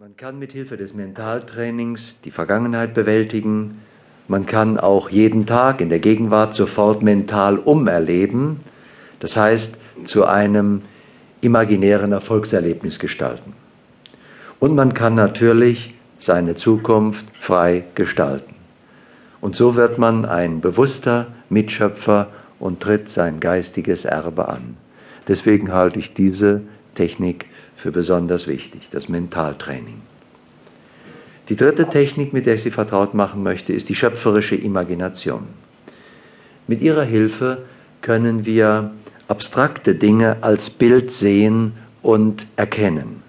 Man kann mit Hilfe des Mentaltrainings die Vergangenheit bewältigen. Man kann auch jeden Tag in der Gegenwart sofort mental umerleben, das heißt zu einem imaginären Erfolgserlebnis gestalten. Und man kann natürlich seine Zukunft frei gestalten. Und so wird man ein bewusster Mitschöpfer und tritt sein geistiges Erbe an. Deswegen halte ich diese Technik für besonders wichtig, das Mentaltraining. Die dritte Technik, mit der ich Sie vertraut machen möchte, ist die schöpferische Imagination. Mit ihrer Hilfe können wir abstrakte Dinge als Bild sehen und erkennen.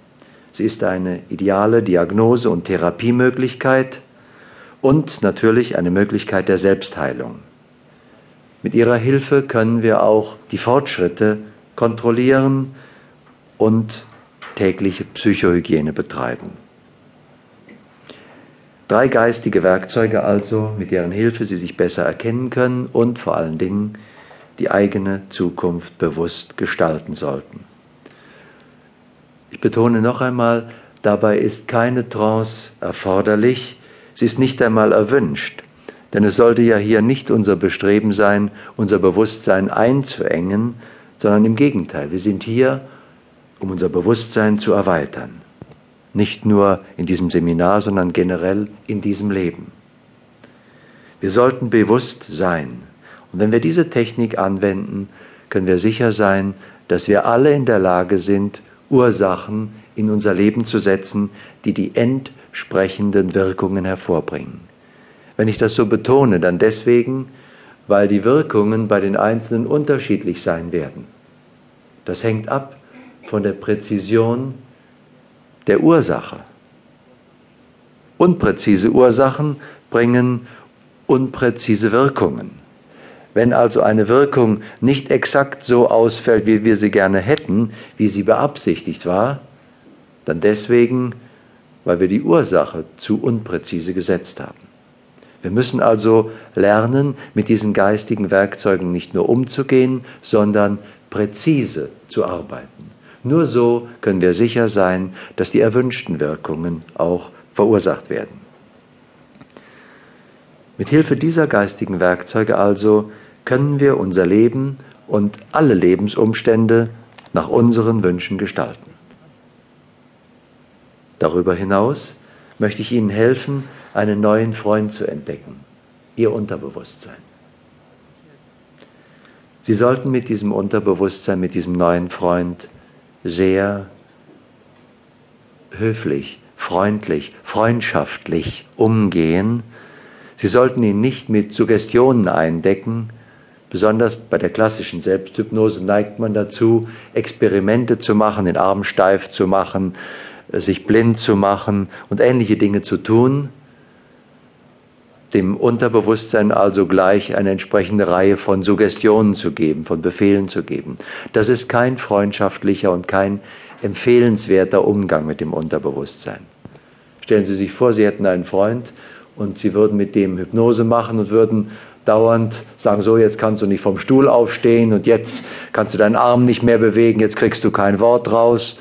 Sie ist eine ideale Diagnose- und Therapiemöglichkeit und natürlich eine Möglichkeit der Selbstheilung. Mit ihrer Hilfe können wir auch die Fortschritte kontrollieren und tägliche Psychohygiene betreiben. Drei geistige Werkzeuge also, mit deren Hilfe Sie sich besser erkennen können und vor allen Dingen die eigene Zukunft bewusst gestalten sollten. Ich betone noch einmal, dabei ist keine Trance erforderlich, sie ist nicht einmal erwünscht, denn es sollte ja hier nicht unser Bestreben sein, unser Bewusstsein einzuengen, sondern im Gegenteil, wir sind hier, um unser Bewusstsein zu erweitern. Nicht nur in diesem Seminar, sondern generell in diesem Leben. Wir sollten bewusst sein. Und wenn wir diese Technik anwenden, können wir sicher sein, dass wir alle in der Lage sind, Ursachen in unser Leben zu setzen, die die entsprechenden Wirkungen hervorbringen. Wenn ich das so betone, dann deswegen, weil die Wirkungen bei den Einzelnen unterschiedlich sein werden. Das hängt ab von der Präzision der Ursache. Unpräzise Ursachen bringen unpräzise Wirkungen. Wenn also eine Wirkung nicht exakt so ausfällt, wie wir sie gerne hätten, wie sie beabsichtigt war, dann deswegen, weil wir die Ursache zu unpräzise gesetzt haben. Wir müssen also lernen, mit diesen geistigen Werkzeugen nicht nur umzugehen, sondern präzise zu arbeiten. Nur so können wir sicher sein, dass die erwünschten Wirkungen auch verursacht werden. Mit Hilfe dieser geistigen Werkzeuge also können wir unser Leben und alle Lebensumstände nach unseren Wünschen gestalten. Darüber hinaus möchte ich Ihnen helfen, einen neuen Freund zu entdecken, Ihr Unterbewusstsein. Sie sollten mit diesem Unterbewusstsein, mit diesem neuen Freund sehr höflich, freundlich, freundschaftlich umgehen. Sie sollten ihn nicht mit Suggestionen eindecken. Besonders bei der klassischen Selbsthypnose neigt man dazu, Experimente zu machen, den Arm steif zu machen, sich blind zu machen und ähnliche Dinge zu tun dem Unterbewusstsein also gleich eine entsprechende Reihe von Suggestionen zu geben, von Befehlen zu geben. Das ist kein freundschaftlicher und kein empfehlenswerter Umgang mit dem Unterbewusstsein. Stellen Sie sich vor, Sie hätten einen Freund und Sie würden mit dem Hypnose machen und würden dauernd sagen, so jetzt kannst du nicht vom Stuhl aufstehen und jetzt kannst du deinen Arm nicht mehr bewegen, jetzt kriegst du kein Wort raus.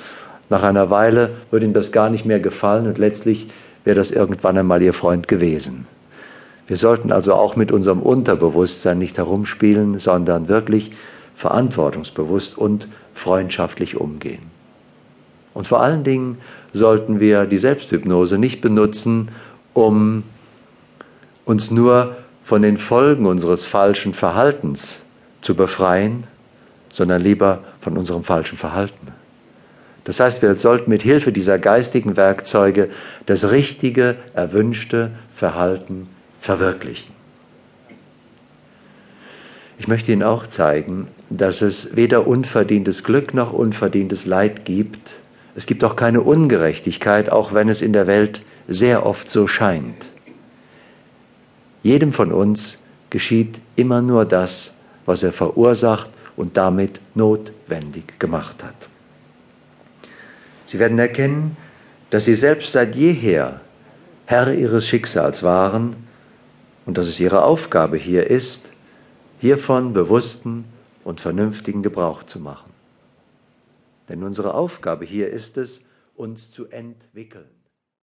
Nach einer Weile würde ihm das gar nicht mehr gefallen und letztlich wäre das irgendwann einmal Ihr Freund gewesen. Wir sollten also auch mit unserem Unterbewusstsein nicht herumspielen, sondern wirklich verantwortungsbewusst und freundschaftlich umgehen. Und vor allen Dingen sollten wir die Selbsthypnose nicht benutzen, um uns nur von den Folgen unseres falschen Verhaltens zu befreien, sondern lieber von unserem falschen Verhalten. Das heißt, wir sollten mit Hilfe dieser geistigen Werkzeuge das richtige, erwünschte Verhalten verwirklichen. Ich möchte Ihnen auch zeigen, dass es weder unverdientes Glück noch unverdientes Leid gibt. Es gibt auch keine Ungerechtigkeit, auch wenn es in der Welt sehr oft so scheint. Jedem von uns geschieht immer nur das, was er verursacht und damit notwendig gemacht hat. Sie werden erkennen, dass Sie selbst seit jeher Herr Ihres Schicksals waren und dass es ihre Aufgabe hier ist, hiervon bewussten und vernünftigen Gebrauch zu machen. Denn unsere Aufgabe hier ist es, uns zu entwickeln.